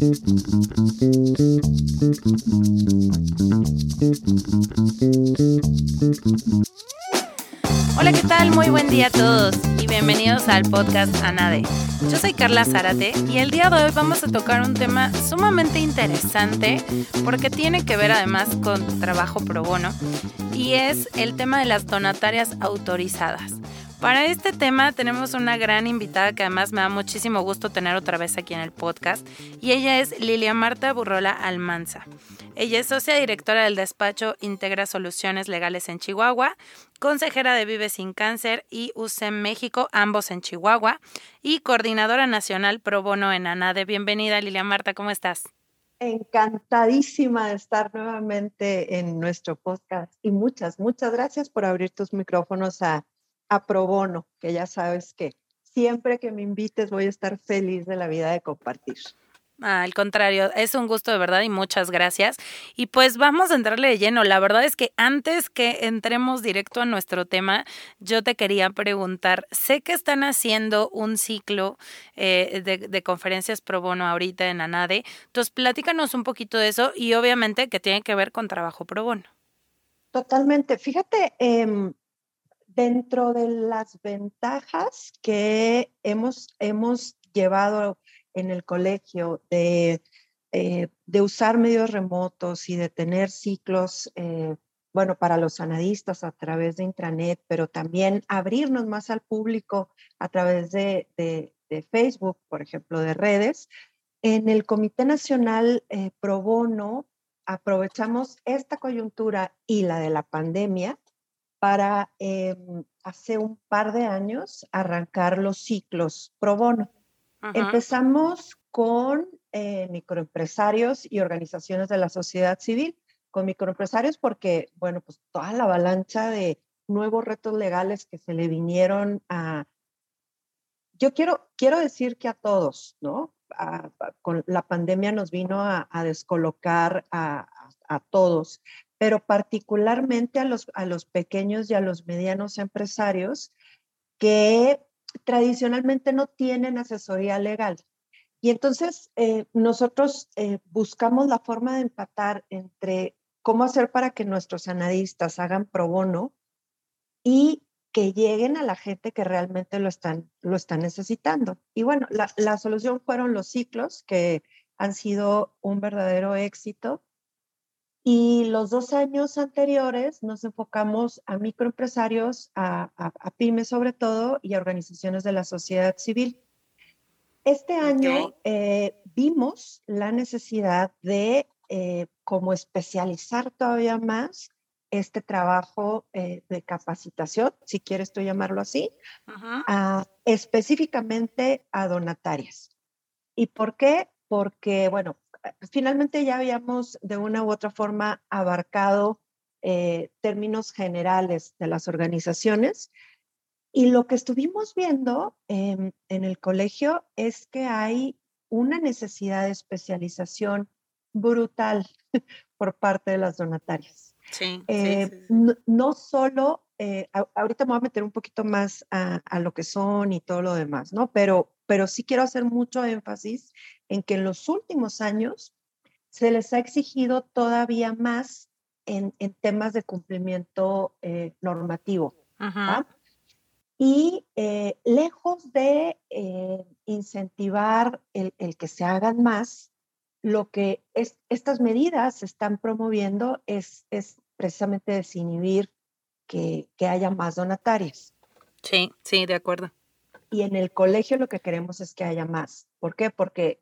Hola, ¿qué tal? Muy buen día a todos y bienvenidos al podcast ANADE. Yo soy Carla Zárate y el día de hoy vamos a tocar un tema sumamente interesante porque tiene que ver además con trabajo pro bono y es el tema de las donatarias autorizadas. Para este tema tenemos una gran invitada que además me da muchísimo gusto tener otra vez aquí en el podcast y ella es Lilia Marta Burrola Almanza. Ella es socia directora del despacho Integra Soluciones Legales en Chihuahua, consejera de Vive Sin Cáncer y UCEM México, ambos en Chihuahua, y coordinadora nacional pro bono en ANADE. Bienvenida Lilia Marta, ¿cómo estás? Encantadísima de estar nuevamente en nuestro podcast y muchas, muchas gracias por abrir tus micrófonos a a pro bono, que ya sabes que siempre que me invites voy a estar feliz de la vida de compartir. Ah, al contrario, es un gusto de verdad y muchas gracias. Y pues vamos a entrarle de lleno. La verdad es que antes que entremos directo a nuestro tema, yo te quería preguntar, sé que están haciendo un ciclo eh, de, de, conferencias pro bono ahorita en ANADE. Entonces, platícanos un poquito de eso y obviamente que tiene que ver con trabajo pro bono. Totalmente. Fíjate, eh, dentro de las ventajas que hemos, hemos llevado en el colegio de, eh, de usar medios remotos y de tener ciclos, eh, bueno, para los sanadistas a través de intranet, pero también abrirnos más al público a través de, de, Facebook, por ejemplo, de redes. En el Comité Nacional eh, Pro Bono aprovechamos esta coyuntura y la de la pandemia para eh, hace un par de años arrancar los ciclos pro bono. Empezamos con eh, microempresarios y organizaciones de la sociedad civil, con microempresarios porque, bueno, pues toda la avalancha de nuevos retos legales que se le vinieron a... Yo quiero, quiero decir que a todos, ¿no? con la pandemia nos vino a, a descolocar a, a, a, todos, pero particularmente a los, a los pequeños y a los medianos empresarios que tradicionalmente no tienen asesoría legal. Y entonces eh, nosotros eh, buscamos la forma de empatar entre cómo hacer para que nuestros analistas hagan pro bono y que lleguen a la gente que realmente lo están, lo están necesitando. Y bueno, la, la solución fueron los ciclos que han sido un verdadero éxito y los dos años anteriores nos enfocamos a microempresarios, a, a, a, pymes sobre todo, y a organizaciones de la sociedad civil. Este año okay. eh, vimos la necesidad de eh, como especializar todavía más este trabajo eh, de capacitación, si quieres tú llamarlo así, uh -huh. a, específicamente a donatarias. ¿Y por qué? Porque, bueno, finalmente ya habíamos de una u otra forma abarcado eh, términos generales de las organizaciones. Y lo que estuvimos viendo eh, en el colegio es que hay una necesidad de especialización brutal por parte de las donatarias. Sí, eh, sí, sí, sí. No, no, solo, eh, a, ahorita me voy a meter un poquito más a, a, lo que son y todo lo demás, ¿no? Pero, pero sí quiero hacer mucho énfasis en que en los últimos años se les ha exigido todavía más en, en temas de cumplimiento eh, normativo. ¿ah? Y eh, lejos de eh, incentivar el, el, que se hagan más, lo que es, estas medidas están promoviendo es, es precisamente desinhibir que, que haya más donatarias. Sí, sí, de acuerdo. Y en el colegio lo que queremos es que haya más. ¿Por qué? Porque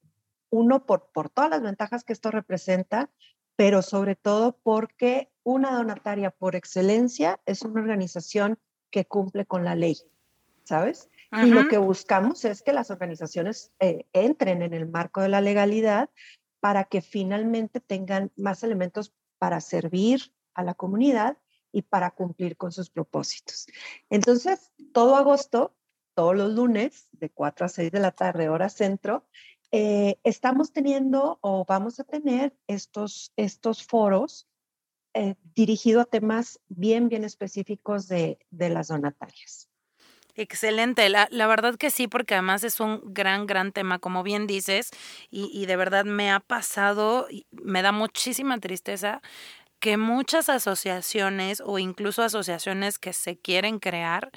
uno, por, por todas las ventajas que esto representa, pero sobre todo porque una donataria por excelencia es una organización que cumple con la ley, ¿sabes? Y lo que buscamos es que las organizaciones eh, entren en el marco de la legalidad para que finalmente tengan más elementos para servir a la comunidad y para cumplir con sus propósitos. Entonces, todo agosto, todos los lunes, de 4 a 6 de la tarde, hora centro, eh, estamos teniendo o vamos a tener estos, estos foros eh, dirigidos a temas bien, bien específicos de, de las donatarias. Excelente, la, la, verdad que sí, porque además es un gran, gran tema, como bien dices, y, y de verdad me ha pasado, me da muchísima tristeza que muchas asociaciones o incluso asociaciones que se quieren crear,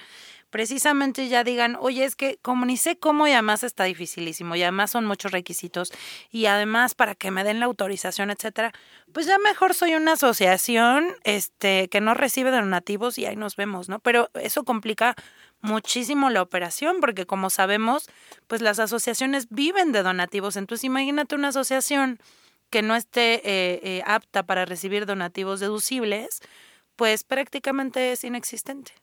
precisamente ya digan, oye, es que como ni sé cómo y además está dificilísimo y además son muchos requisitos y además para que me den la autorización, etcétera, pues ya mejor soy una asociación este que no recibe donativos y ahí nos vemos, ¿no? Pero eso complica muchísimo la operación porque como sabemos, pues las asociaciones viven de donativos, entonces imagínate una asociación que no esté eh, eh, apta para recibir donativos deducibles, pues prácticamente es inexistente,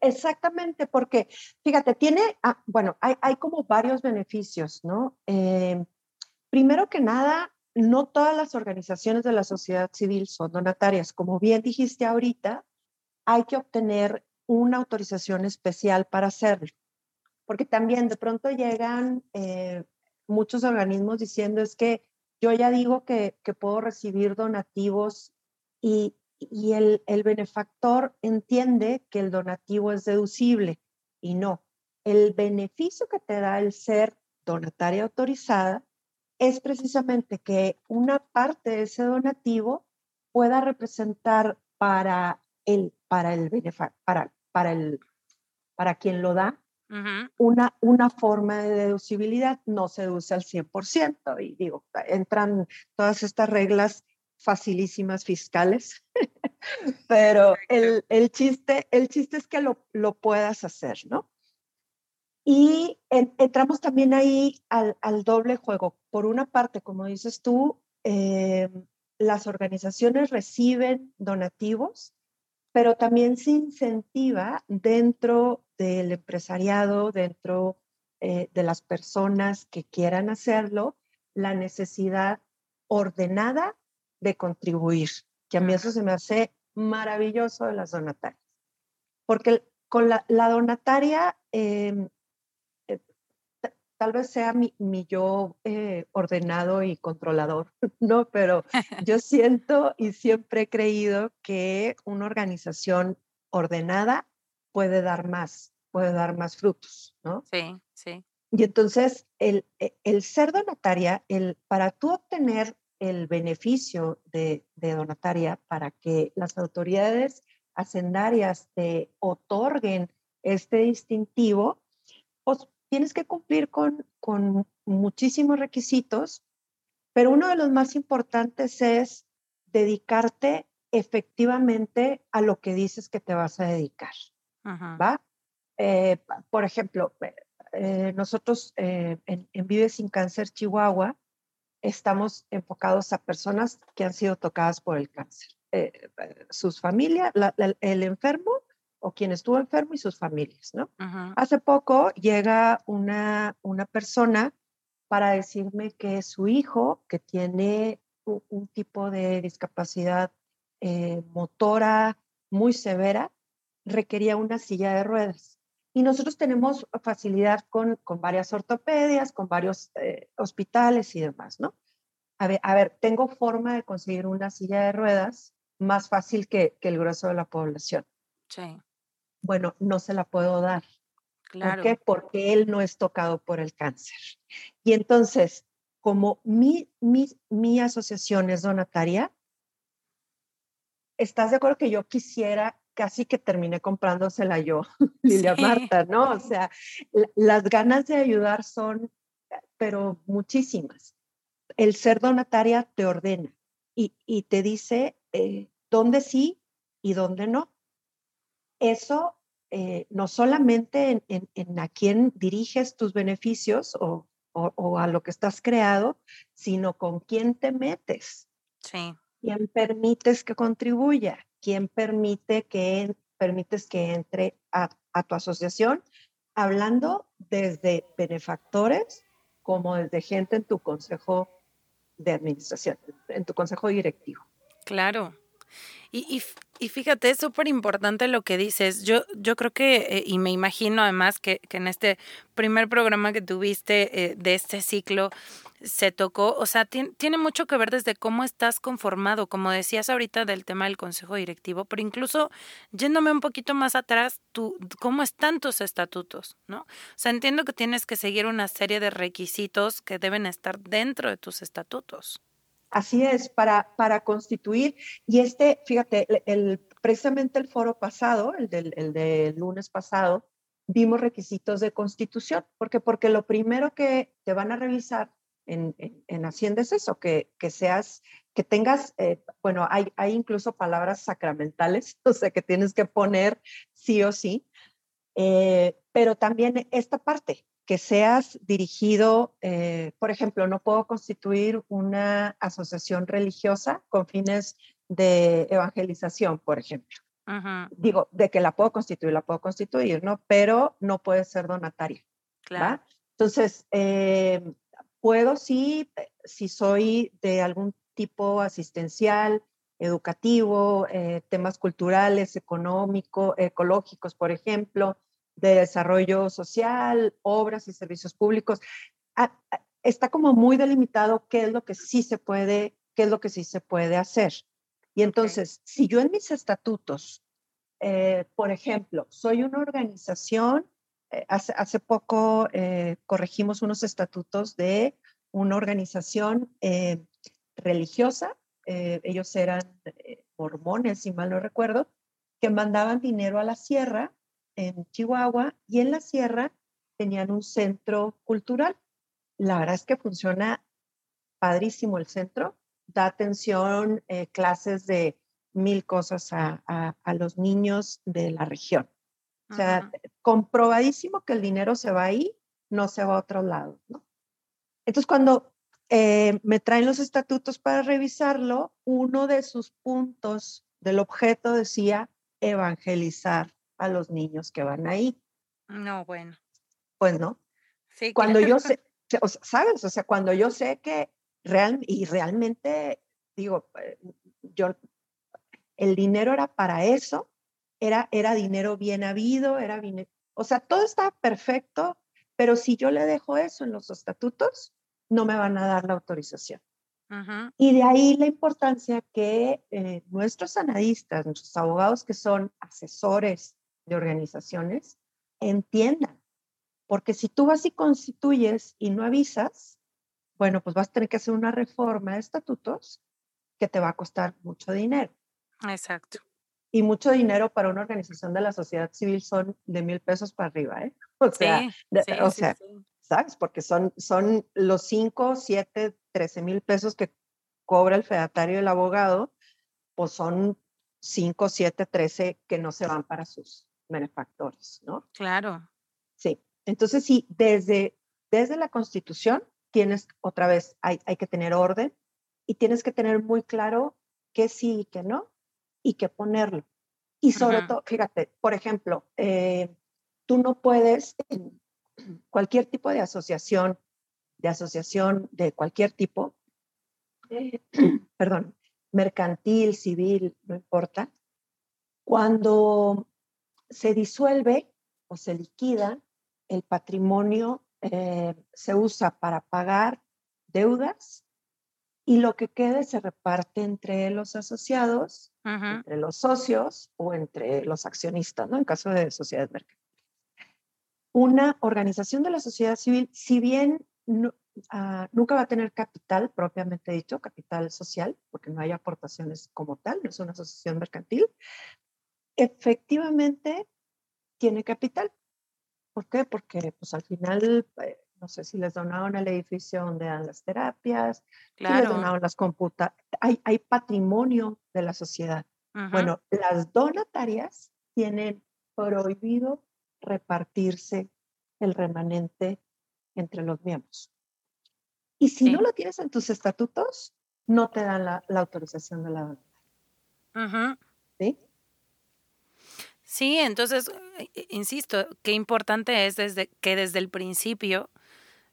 exactamente, porque fíjate, tiene, ah, bueno, hay, hay, como varios beneficios, ¿no? Eh, primero que nada, no todas las organizaciones de la sociedad civil son donatarias. Como bien dijiste ahorita, hay que obtener una autorización especial para hacerlo, porque también de pronto llegan muchos organismos diciendo es que yo ya digo que, puedo recibir donativos y, el, benefactor entiende que el donativo es deducible y no. El beneficio que te da el ser donataria autorizada es precisamente que una parte de ese donativo pueda representar para el, para el, para, para el, para quien lo da una, una forma de deducibilidad no se deduce al 100%. Y digo, entran todas estas reglas facilísimas fiscales, pero el, el, chiste, el chiste es que lo, lo puedas hacer, ¿no? Y entramos también ahí al, al, doble juego. Por una parte, como dices tú, eh, las organizaciones reciben donativos, pero también se incentiva dentro del empresariado, dentro eh, de las personas que quieran hacerlo, la necesidad ordenada de contribuir, que a mí eso se me hace maravilloso de las donatarias. Porque con la, donataria, em, eh, tal vez sea mi, mi yo eh, ordenado y controlador, ¿no? Pero yo siento y siempre he creído que una organización ordenada puede dar más, puede dar más frutos, ¿no? Sí, sí. Y entonces el, e, el ser donataria, el, para tú obtener el beneficio de, de donataria, para que las autoridades hacendarias te otorguen este distintivo, pues tienes que cumplir con, con muchísimos requisitos, pero uno de los más importantes es dedicarte efectivamente a lo que dices que te vas a dedicar. ¿va? Eh, por ejemplo, eh, nosotros eh, en, Vive sin Cáncer Chihuahua estamos enfocados a personas que han sido tocadas por el cáncer. sus familias, el enfermo o quien estuvo enfermo y sus familias, ¿no? Hace poco llega una, una persona para decirme que su hijo, que tiene un, tipo de discapacidad motora muy severa, requería una silla de ruedas. Y nosotros tenemos facilidad con, con varias ortopedias, con varios eh, hospitales y demás, ¿no? A ver, a ver, tengo forma de conseguir una silla de ruedas más fácil que, que el grueso de la población. Sí. Bueno, no se la puedo dar. Claro. ¿Por qué? Porque él no es tocado por el cáncer. Y entonces, como mi, mi, mi asociación es donataria, ¿estás de acuerdo que yo quisiera casi que terminé comprándosela yo, Lilia Marta, ¿no? O sea, las ganas de ayudar son, pero muchísimas. El ser donataria te ordena y, y te dice eh, dónde sí y dónde no. Eso eh, no solamente en, en, a quién diriges tus beneficios o, o, o, a lo que estás creado, sino con quién te metes. Sí. ¿Quién permites que contribuya? Quién permite que permites que entre a, tu asociación, hablando desde benefactores como desde gente en tu consejo de administración, en tu consejo directivo. Claro. Y, y, fíjate, es súper importante lo que dices. Yo, yo creo que, eh, y me imagino además que, que, en este primer programa que tuviste eh, de este ciclo se tocó, o sea, tiene mucho que ver desde cómo estás conformado, como decías ahorita del tema del consejo directivo, pero incluso yéndome un poquito más atrás, tú, cómo están tus estatutos, ¿no? O sea, entiendo que tienes que seguir una serie de requisitos que deben estar dentro de tus estatutos. Así es, para, para constituir, y este, fíjate, el, precisamente el foro pasado, el del, el lunes pasado, vimos requisitos de constitución, porque porque lo primero que te van a revisar en, en, Hacienda es eso, que, que seas, que tengas, eh, bueno, hay, hay incluso palabras sacramentales, o sea, que tienes que poner sí o sí, eh, pero también esta parte, que seas dirigido, eh, por ejemplo, no puedo constituir una asociación religiosa con fines de evangelización, por ejemplo. Digo, de que la puedo constituir, la puedo constituir, ¿no? Pero no puede ser donataria. Claro. Entonces, eh, puedo sí, si soy de algún tipo asistencial, educativo, eh, temas culturales, económicos, ecológicos, por ejemplo, de desarrollo social, obras y servicios públicos. Está como muy delimitado qué es lo que sí se puede, qué es lo que sí se puede hacer. Y entonces, si yo en mis estatutos, eh, por ejemplo, soy una organización, eh, hace, hace, poco eh, corregimos unos estatutos de una organización religiosa, ellos eran mormones, si mal no recuerdo, que mandaban dinero a la sierra en Chihuahua y en la sierra tenían un centro cultural. La verdad es que funciona padrísimo el centro, da atención, eh, clases de mil cosas a, los niños de la región. O sea, comprobadísimo que el dinero se va ahí, no se va a otro lado. ¿no? Entonces, cuando eh, me traen los estatutos para revisarlo, uno de sus puntos del objeto decía evangelizar a los niños que van ahí. No, bueno. Pues no. Sí, cuando yo sé, ¿sabes? O sea, cuando yo sé que real, y realmente, digo, eh, yo, el dinero era para eso, era, era dinero bien habido, era bien, o sea, todo estaba perfecto, pero si yo le dejo eso en los estatutos, no me van a dar la autorización. Y de ahí la importancia que eh, nuestros analistas, nuestros abogados que son asesores de organizaciones entiendan. Porque si tú vas y constituyes y no avisas, bueno, pues vas a tener que hacer una reforma de estatutos que te va a costar mucho dinero. Exacto. Y mucho dinero para una organización de la sociedad civil son de mil pesos para arriba, ¿eh? O sea, o sea ¿sabes? Porque son, son los cinco, siete, trece mil pesos que cobra el fedatario del abogado, pues son cinco, siete, trece que no se van para sus benefactores, ¿no? Claro. Sí. Entonces, sí, desde, desde la Constitución tienes, otra vez, hay, hay que tener orden y tienes que tener muy claro qué sí y qué no y qué ponerlo. Y sobre todo, fíjate, por ejemplo, eh, tú no puedes, en cualquier tipo de asociación, de asociación de cualquier tipo, eh, perdón, mercantil, civil, no importa, cuando se disuelve o se liquida, el patrimonio eh, se usa para pagar deudas y lo que quede se reparte entre los asociados, entre los socios o entre los accionistas, ¿no? En caso de sociedades mercantiles. Una organización de la sociedad civil, si bien ah, nunca va a tener capital propiamente dicho, capital social, porque no hay aportaciones como tal, no es una asociación mercantil, efectivamente tiene capital. ¿Por qué? Porque pues al final, eh, no sé si les donaron el edificio donde dan las terapias, claro. si les donaron las computadoras, hay, hay patrimonio de la sociedad. Bueno, las donatarias tienen prohibido repartirse el remanente entre los miembros. Y si no lo tienes en tus estatutos, no te dan la, autorización de la donataria. ¿Sí? Sí, entonces, eh, insisto, qué importante es desde que desde el principio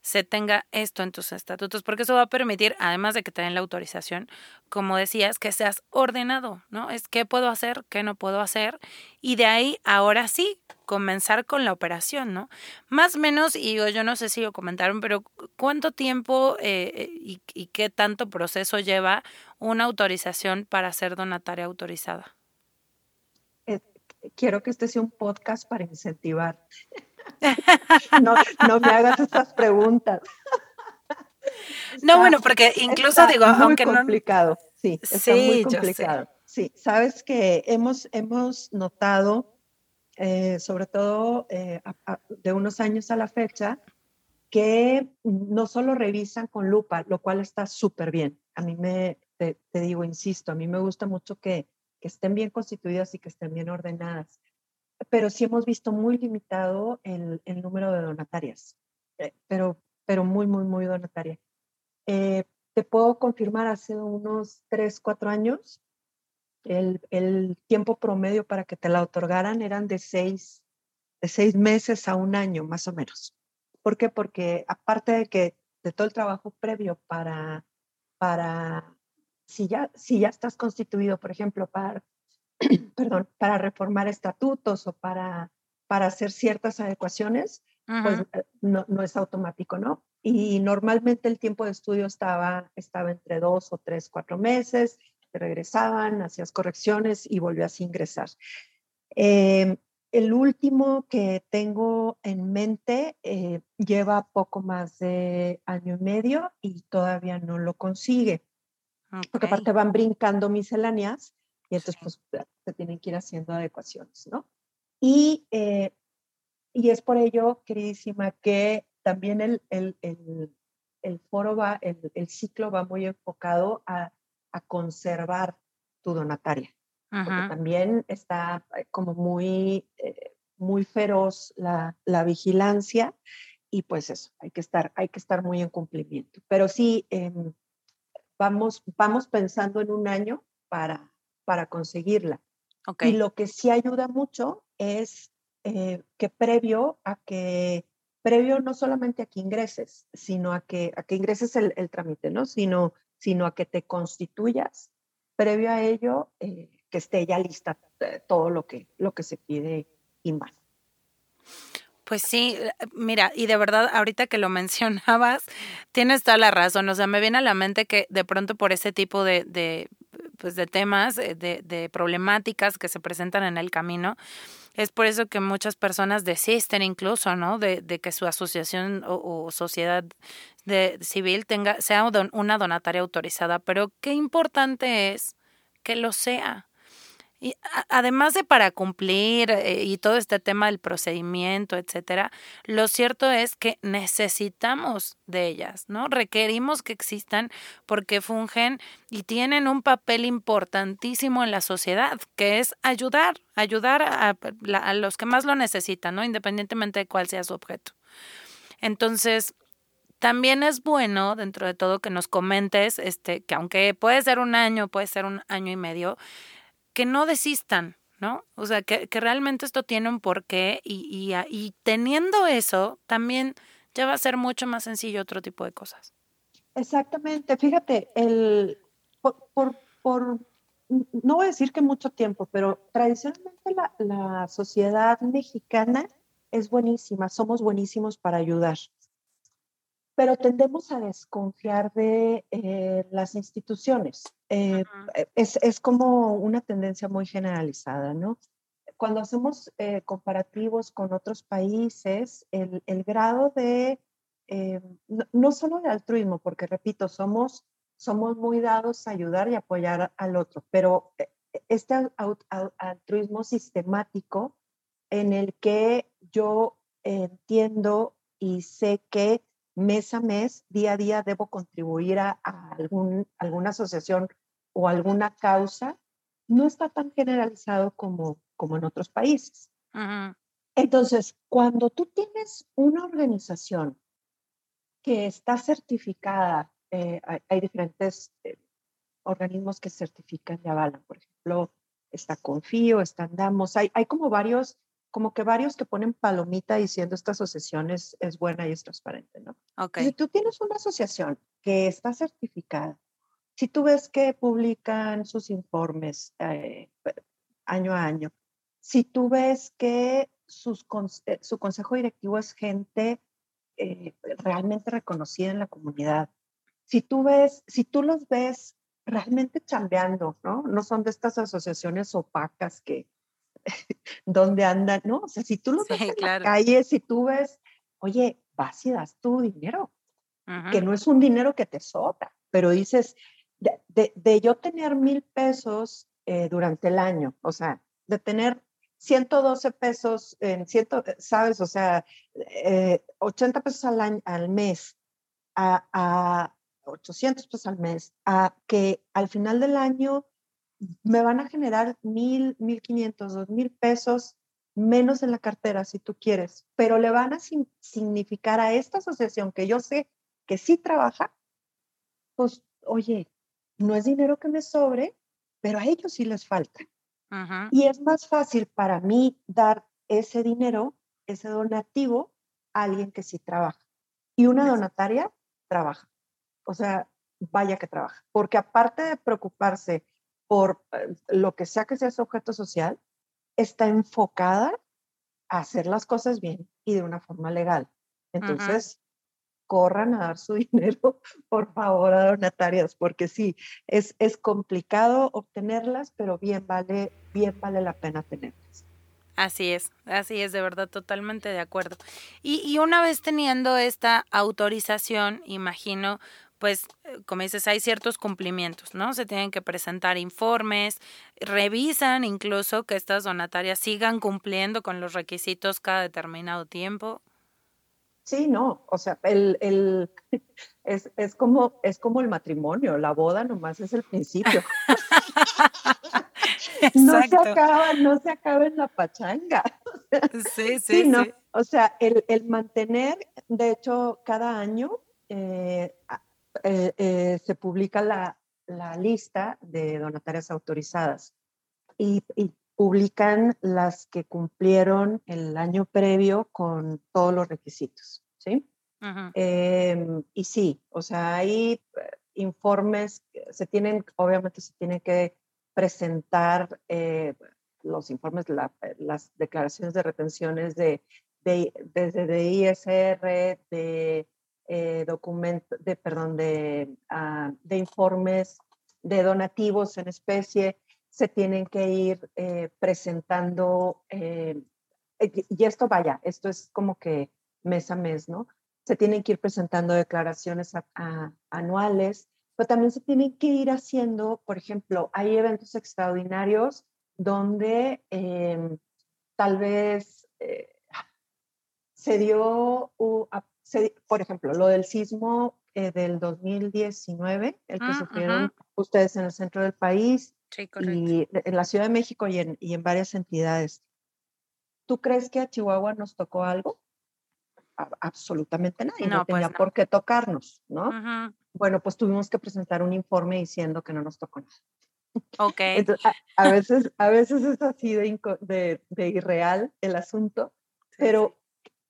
se tenga esto en tus estatutos, porque eso va a permitir, además de que te den la autorización, como decías, que seas ordenado, ¿no? Es qué puedo hacer, qué no puedo hacer, y de ahí, ahora sí, comenzar con la operación, ¿no? Más o menos, y yo, no sé si lo comentaron, pero ¿cuánto tiempo eh, y, y qué tanto proceso lleva una autorización para ser donataria autorizada? Quiero que este sea un podcast para incentivar. no, no me hagas estas preguntas. no, bueno, porque incluso digo, aunque no. complicado, sí, está muy complicado. Sí, sabes que hemos, hemos notado, eh, sobre todo eh, de unos años a la fecha, que no solo revisan con lupa, lo cual está súper bien. A mí me, te, digo, insisto, a mí me gusta mucho que que estén bien constituidas y que estén bien ordenadas. Pero sí hemos visto muy limitado el, el número de donatarias, eh, pero, pero muy, muy, muy donataria. Eh, te puedo confirmar, hace unos tres, cuatro años, el, el, tiempo promedio para que te la otorgaran eran de seis, de seis meses a un año, más o menos. ¿Por qué? Porque aparte de que de todo el trabajo previo para, para si ya, si ya estás constituido, por ejemplo, para, perdón, para reformar estatutos o para, para hacer ciertas adecuaciones, pues eh, no, no, es automático, ¿no? Y normalmente el tiempo de estudio estaba, estaba entre dos o tres, cuatro meses, te regresaban, hacías correcciones y volvías a ingresar. Em, el último que tengo en mente eh, lleva poco más de año y medio y todavía no lo consigue. Porque aparte van brincando misceláneas y entonces pues se tienen que ir haciendo adecuaciones, ¿no? Y, eh, y es por ello, queridísima, que también el, el, el, el foro va, el, el, ciclo va muy enfocado a, a conservar tu donataria. Porque también está eh, como muy, eh, muy feroz la, la, vigilancia y pues eso, hay que estar, hay que estar muy en cumplimiento. Pero sí, eh, vamos, vamos pensando en un año para, para conseguirla. Y lo que sí ayuda mucho es eh, que previo a que, previo no solamente a que ingreses, sino a que, a que ingreses el, el trámite, ¿no? Sino, sino a que te constituyas, previo a ello, eh, que esté ya lista eh, todo lo que, lo que se pide y más. Pues sí, eh, mira, y de verdad, ahorita que lo mencionabas, tienes toda la razón. O sea, me viene a la mente que de pronto por ese tipo de, pues de temas, eh, de, de problemáticas que se presentan en el camino, es por eso que muchas personas desisten incluso, ¿no? De, de que su asociación o, o sociedad de, civil tenga, sea una donataria autorizada. Pero qué importante es que lo sea. Y además de para cumplir eh, y todo este tema del procedimiento, etcétera, lo cierto es que necesitamos de ellas, ¿no? Requerimos que existan porque fungen y tienen un papel importantísimo en la sociedad, que es ayudar, ayudar a, a los que más lo necesitan, ¿no? Independientemente de cuál sea su objeto. Entonces, también es bueno, dentro de todo, que nos comentes, este, que aunque puede ser un año, puede ser un año y medio, que no desistan, ¿no? O sea, que, que realmente esto tiene un porqué y, y, y, teniendo eso, también ya va a ser mucho más sencillo otro tipo de cosas. Exactamente, fíjate, el, por, por, por no voy a decir que mucho tiempo, pero tradicionalmente la, la sociedad mexicana es buenísima, somos buenísimos para ayudar pero tendemos a desconfiar de eh, las instituciones. Eh, eh, es, es, como una tendencia muy generalizada, ¿no? Cuando hacemos comparativos con otros países, el, el grado de, no, no, solo de altruismo, porque repito, somos, somos muy dados a ayudar y apoyar al otro, pero este altruismo sistemático en el que yo entiendo y sé que mes a mes, día a día, debo contribuir a, algún, alguna asociación o alguna causa, no está tan generalizado como, como en otros países. Entonces, cuando tú tienes una organización que está certificada, eh, hay, diferentes eh, organismos que certifican y avalan, por ejemplo, está Confío, está Andamos, hay, hay como varios como que varios que ponen palomita diciendo esta asociación es, es buena y es transparente, ¿no? Okay. Si tú tienes una asociación que está certificada, si tú ves que publican sus informes eh, año a año, si tú ves que sus, eh, su consejo directivo es gente eh, realmente reconocida en la comunidad, si tú ves, si tú los ves realmente chambeando, ¿no? No son de estas asociaciones opacas que donde andan, ¿no? O sea, si tú los ves en la calle, si tú ves, oye, vas y das tu dinero, que no es un dinero que te sobra, pero dices, de, de, yo tener mil pesos eh, durante el año, o sea, de tener 112 pesos en ciento, ¿sabes? O sea, eh, 80 pesos al, al mes a, a 800 pesos al mes, a que al final del año me van a generar mil, mil quinientos, dos mil pesos menos en la cartera si tú quieres, pero le van a significar a esta asociación que yo sé que sí trabaja, pues oye, no es dinero que me sobre, pero a ellos sí les falta. Y es más fácil para mí dar ese dinero, ese donativo, a alguien que sí trabaja. Y una donataria trabaja. O sea, vaya que trabaja. Porque aparte de preocuparse por eh, lo que sea que sea su objeto social, está enfocada a hacer las cosas bien y de una forma legal. Entonces, corran a dar su dinero, por favor, a donatarias, porque sí, es, es complicado obtenerlas, pero bien vale, bien vale la pena tenerlas. Así es, así es, de verdad, totalmente de acuerdo. Y, y una vez teniendo esta autorización, imagino, pues, eh, como dices, hay ciertos cumplimientos, ¿no? Se tienen que presentar informes, revisan incluso que estas donatarias sigan cumpliendo con los requisitos cada determinado tiempo. Sí, no, o sea, el, el, es, es, como, es como el matrimonio, la boda nomás es el principio. no se acaba, no se acaba en la pachanga. sí, sí, sí, O sea, el, el, mantener, de hecho, cada año eh, eh, eh, se publica la, la, lista de donatarias autorizadas y, y publican las que cumplieron el año previo con todos los requisitos, ¿sí? Em, y sí, o sea, hay eh, informes, se tienen, obviamente se tienen que presentar eh, los informes, las declaraciones de retenciones de, de, desde de ISR, de eh, documentos, de, perdón, de, ah, de informes de donativos en especie, se tienen que ir eh, presentando, eh, y esto vaya, esto es como que mes a mes, ¿no? Se tienen que ir presentando declaraciones anuales, pero también se tienen que ir haciendo, por ejemplo, hay eventos extraordinarios donde em, tal vez eh, se dio, por ejemplo, lo del sismo del 2019, el que sufrieron ustedes en el centro del país, y en la Ciudad de México y en, y en varias entidades. ¿Tú crees que a Chihuahua nos tocó algo? absolutamente nadie, no, no tenía pues por qué tocarnos, ¿no? Bueno, pues tuvimos que presentar un informe diciendo que no nos tocó nada. Ok. a, veces, a veces es así de, de, irreal el asunto, pero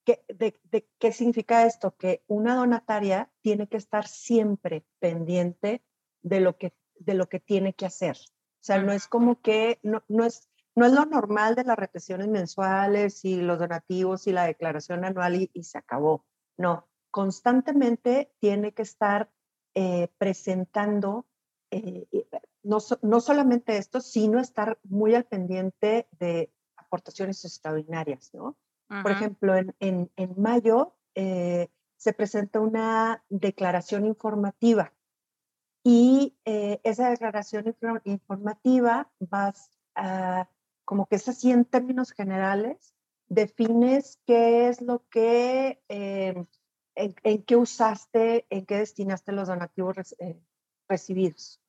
¿qué, de, de, ¿qué significa esto? Que una donataria tiene que estar siempre pendiente de lo que, de lo que tiene que hacer. O sea, no es como que, no, no, es, no es lo normal de las retenciones mensuales y los donativos y la declaración anual y, se acabó. No, constantemente tiene que estar eh, presentando eh, no, no, solamente esto, sino estar muy al pendiente de aportaciones extraordinarias, ¿no? Por ejemplo, en, en, en mayo eh, se presenta una declaración informativa y eh, esa declaración informativa vas a, como que es así en términos generales, defines qué es lo que, eh, en, qué usaste, en qué destinaste los donativos eh, recibidos.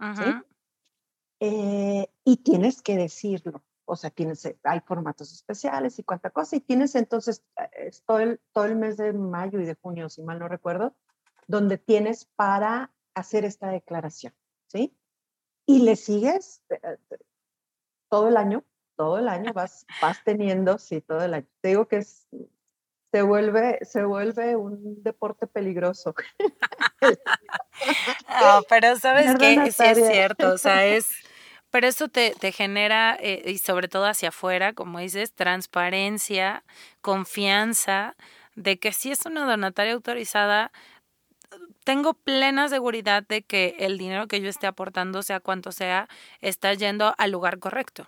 y tienes que decirlo. O sea, tienes, hay formatos especiales y cuánta cosa. Y tienes entonces todo el, todo el mes de mayo y de junio, si mal no recuerdo, donde tienes para hacer esta declaración, ¿sí? Y le sigues eh, eh, todo el año, todo el año vas, vas teniendo, sí, todo el año. Te digo que es, se vuelve, se vuelve un deporte peligroso. pero sabes que sí es cierto, o sea, es, pero eso te, te genera, eh, y sobre todo hacia afuera, como dices, transparencia, confianza, de que si es una donataria autorizada, tengo plena seguridad de que el dinero que yo esté aportando, sea cuanto sea, está yendo al lugar correcto.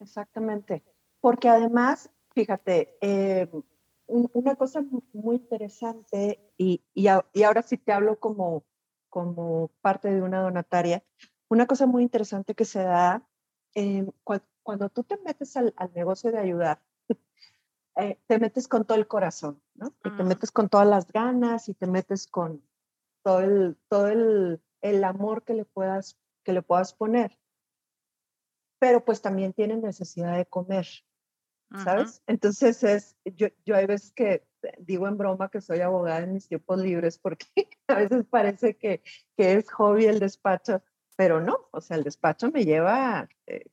Exactamente. Porque además, fíjate, eh, una cosa muy interesante, y, y, ahora sí te hablo como, como parte de una donataria, una cosa muy interesante que se da eh, cuando tú te metes al, negocio de ayudar, eh, te metes con todo el corazón, ¿no? Y te metes con todas las ganas y te metes con todo el, todo el, el amor que le, puedas, que le puedas poner. Pero pues también tienen necesidad de comer, ¿sabes? Entonces es, yo, yo hay veces que digo en broma que soy abogada en mis tiempos libres porque a veces parece que, que es hobby el despacho, pero no, o sea, el despacho me lleva, eh,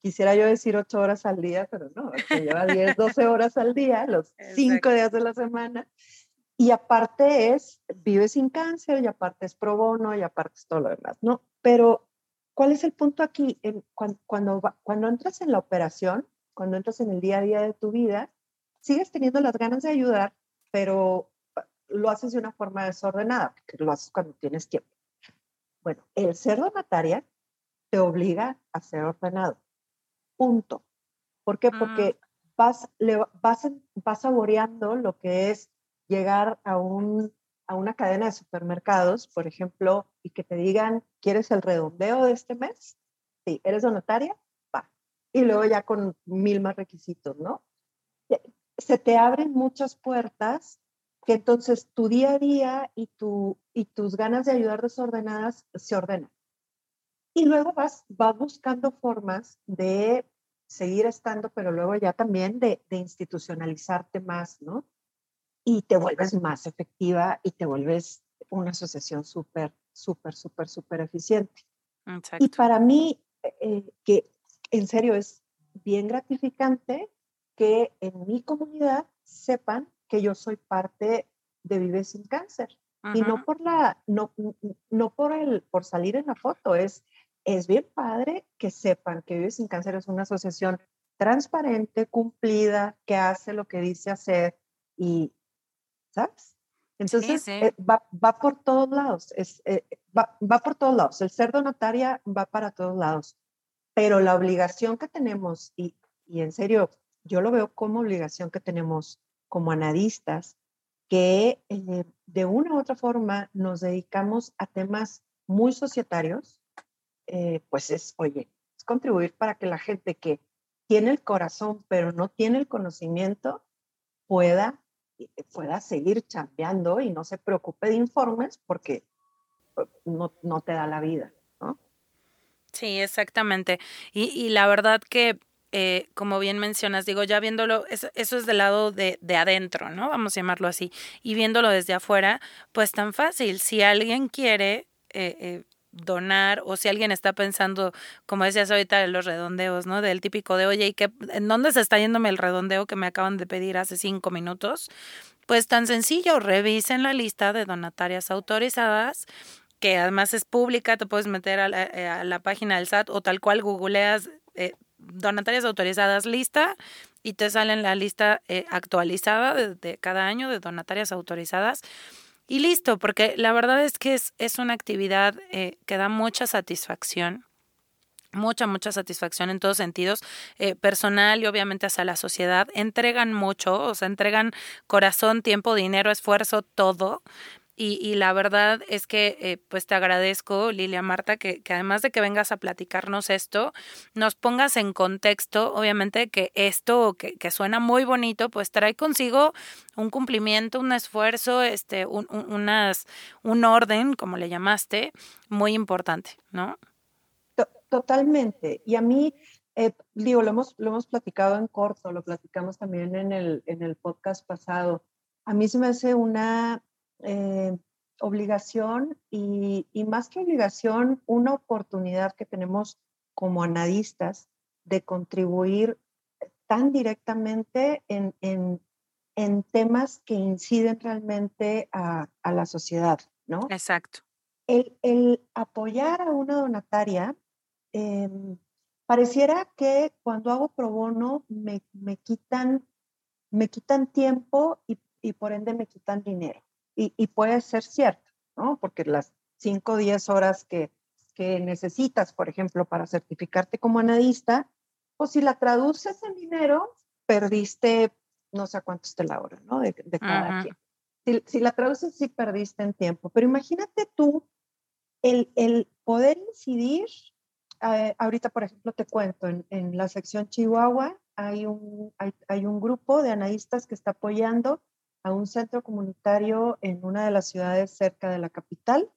quisiera yo decir ocho horas al día, pero no, me lleva 10, 12 horas al día, los cinco días de la semana. Y aparte es, vive sin cáncer, y aparte es pro bono, y aparte es todo lo demás, ¿no? Pero, ¿cuál es el punto aquí? cuando, cuando, cuando entras en la operación, cuando entras en el día a día de tu vida, sigues teniendo las ganas de ayudar, pero lo haces de una forma desordenada, porque lo haces cuando tienes tiempo. Bueno, el ser donataria te obliga a ser ordenado. Punto. ¿Por qué? Porque mm. vas, le, vas, vas saboreando lo que es llegar a, un, a una cadena de supermercados, por ejemplo, y que te digan, ¿quieres el redondeo de este mes? Sí, ¿eres donataria? Va. Y luego ya con mil más requisitos, ¿no? Se te abren muchas puertas que entonces tu día a día y, tu, y tus ganas de ayudar desordenadas se ordenan. Y luego vas, vas buscando formas de seguir estando, pero luego ya también de institucionalizarte más, ¿no? Y te vuelves más efectiva y te vuelves una asociación súper, súper, súper, súper eficiente. Y para mí, eh, que en serio es bien gratificante que en mi comunidad sepan que yo soy parte de Vive sin Cáncer. Y no por la, no, no por el, por salir en la foto, es, es bien padre que sepan que Vive sin Cáncer es una asociación transparente, cumplida, que hace lo que dice hacer y, ¿sabes? Entonces, eh, va, va, por todos lados, es, eh, va, va, por todos lados. El ser donataria va para todos lados, pero la obligación que tenemos, y, y en serio, yo lo veo como obligación que tenemos como anadistas, que eh, de una u otra forma nos dedicamos a temas muy societarios, pues es, oye, es contribuir para que la gente que tiene el corazón pero no tiene el conocimiento pueda pueda seguir chambeando y no se preocupe de informes porque pues, no, no te da la vida, ¿no? Sí, exactamente. Y, y la verdad que, eh, como bien mencionas, digo, ya viéndolo, eso, eso es del lado de, de, adentro, ¿no? Vamos a llamarlo así. Y viéndolo desde afuera, pues tan fácil. Si alguien quiere... Eh, eh, donar o si alguien está pensando, como decías ahorita, de los redondeos, ¿no? Del típico de, oye, ¿y qué, en dónde se está yéndome el redondeo que me acaban de pedir hace cinco minutos? Pues tan sencillo, revisen la lista de donatarias autorizadas que además es pública, te puedes meter a la, eh, página del SAT o tal cual googleas eh, donatarias autorizadas lista y te sale la lista eh, actualizada de, cada año de donatarias autorizadas y listo, porque la verdad es que es, es una actividad eh, que da mucha satisfacción mucha, mucha satisfacción en todos sentidos, eh, personal y obviamente hacia la sociedad. Entregan mucho, o sea, entregan corazón, tiempo, dinero, esfuerzo, todo. Y, la verdad es que eh, pues te agradezco, Lilia Marta, que, además de que vengas a platicarnos esto, nos pongas en contexto, obviamente que esto que, que suena muy bonito, pues trae consigo un cumplimiento, un esfuerzo, este, un, unas, un orden, como le llamaste, muy importante, ¿no? Totalmente. Y a mí, eh, digo, lo hemos, lo hemos platicado en corto, lo platicamos también en el, en el podcast pasado. A mí se me hace una eh, obligación y, más que obligación, una oportunidad que tenemos como analistas de contribuir tan directamente en, en temas que inciden realmente a, la sociedad, ¿no? Exacto. El, apoyar a una donataria, em, pareciera que cuando hago pro bono me, quitan, me quitan tiempo y, por ende me quitan dinero. Y, y, puede ser cierto, ¿no? Porque las 5 o 10 horas que, que necesitas, por ejemplo, para certificarte como anadista, pues si la traduces en dinero, perdiste no sé cuánto esté la hora, ¿no? De, cada quien. Si, la traduces, sí perdiste en tiempo, pero imagínate tú el, el poder incidir. Eh, ahorita, por ejemplo, te cuento, en, en la sección Chihuahua hay un, hay, hay, un grupo de analistas que está apoyando a un centro comunitario en una de las ciudades cerca de la capital,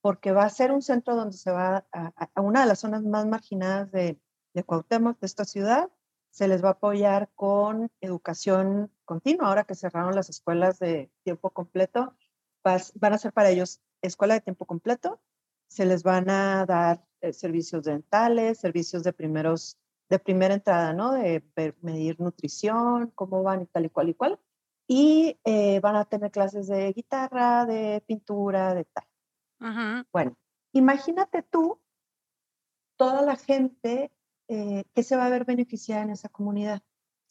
porque va a ser un centro donde se va a, una de las zonas más marginadas de, de de esta ciudad, se les va a apoyar con educación continua. Ahora que cerraron las escuelas de tiempo completo, van a ser para ellos escuela de tiempo completo. Se les van a dar eh, servicios dentales, servicios de primeros de primera entrada, ¿no? De medir nutrición, cómo van y tal y cual y cual. Y eh, van a tener clases de guitarra, de pintura, de tal. Bueno, imagínate tú toda la gente eh, que se va a ver beneficiada en esa comunidad.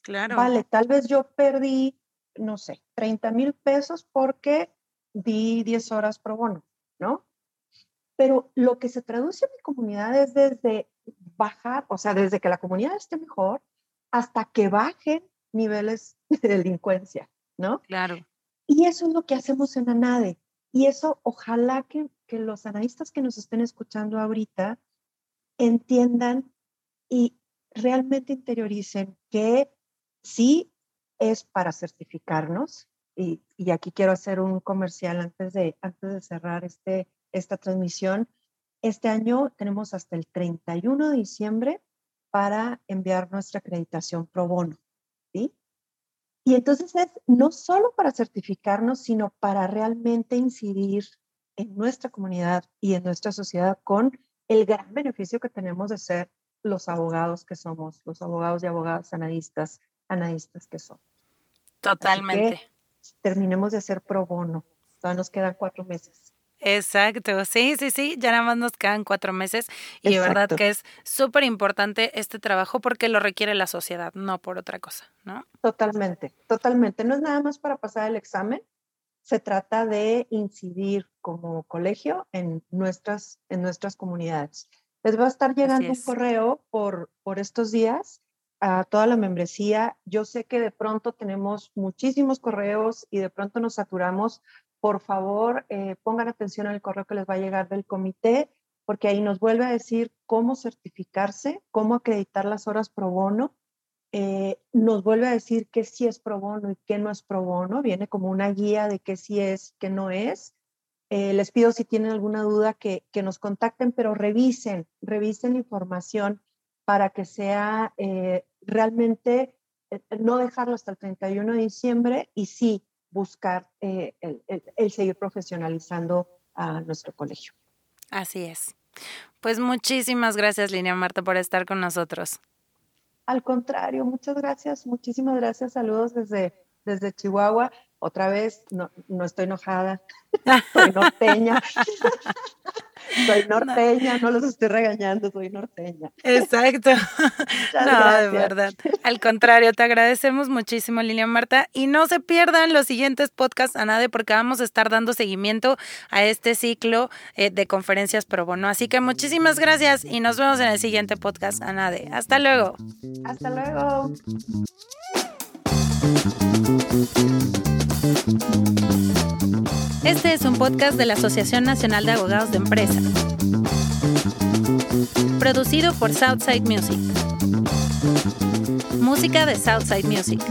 Claro. Vale, tal vez yo perdí, no sé, 30 mil pesos porque di 10 horas pro bono, ¿no? Pero lo que se traduce en mi comunidad es desde bajar, o sea, desde que la comunidad esté mejor hasta que bajen niveles de delincuencia, ¿no? Claro. Y eso es lo que hacemos en ANADE. Y eso ojalá que, que los analistas que nos estén escuchando ahorita entiendan y realmente interioricen que sí es para certificarnos. Y, y, aquí quiero hacer un comercial antes de, antes de cerrar este, esta transmisión. Este año tenemos hasta el 31 de diciembre para enviar nuestra acreditación pro bono. ¿sí? Y entonces es no solo para certificarnos, sino para realmente incidir en nuestra comunidad y en nuestra sociedad con el gran beneficio que tenemos de ser los abogados que somos, los abogados y abogadas analistas, analistas que somos. Totalmente. terminemos de hacer pro bono. Todavía nos quedan cuatro meses. Exacto, sí, sí, sí, ya nada más nos quedan cuatro meses y de verdad que es súper importante este trabajo porque lo requiere la sociedad, no por otra cosa, ¿no? Totalmente, totalmente. No es nada más para pasar el examen, se trata de incidir como colegio en nuestras, en nuestras comunidades. Les va a estar llegando un correo por, por estos días a toda la membresía. Yo sé que de pronto tenemos muchísimos correos y de pronto nos saturamos. Por favor, eh, pongan atención al correo que les va a llegar del comité, porque ahí nos vuelve a decir cómo certificarse, cómo acreditar las horas pro bono. Eh, nos vuelve a decir qué sí es pro bono y qué no es pro bono. Viene como una guía de qué sí es, qué no es. Eh, les pido si tienen alguna duda que, nos contacten, pero revisen, revisen información para que sea eh, realmente eh, no dejarlo hasta el 31 de diciembre y sí buscar el, seguir profesionalizando a nuestro colegio. Así es. Pues muchísimas gracias, Línea Marta, por estar con nosotros. Al contrario, muchas gracias, muchísimas gracias. Saludos desde, desde Chihuahua. Otra vez, no, no estoy enojada, soy norteña. soy norteña, no. los estoy regañando, soy norteña. Exacto. no, de verdad. Al contrario, te agradecemos muchísimo, Lilian Marta. Y no se pierdan los siguientes podcasts, Anade, porque vamos a estar dando seguimiento a este ciclo eh, de conferencias pro bono. Así que muchísimas gracias y nos vemos en el siguiente podcast, Anade. Hasta luego. Hasta luego. Este es un podcast de la Asociación Nacional de Abogados de Empresa. Producido por Southside Music. Música de Southside Music.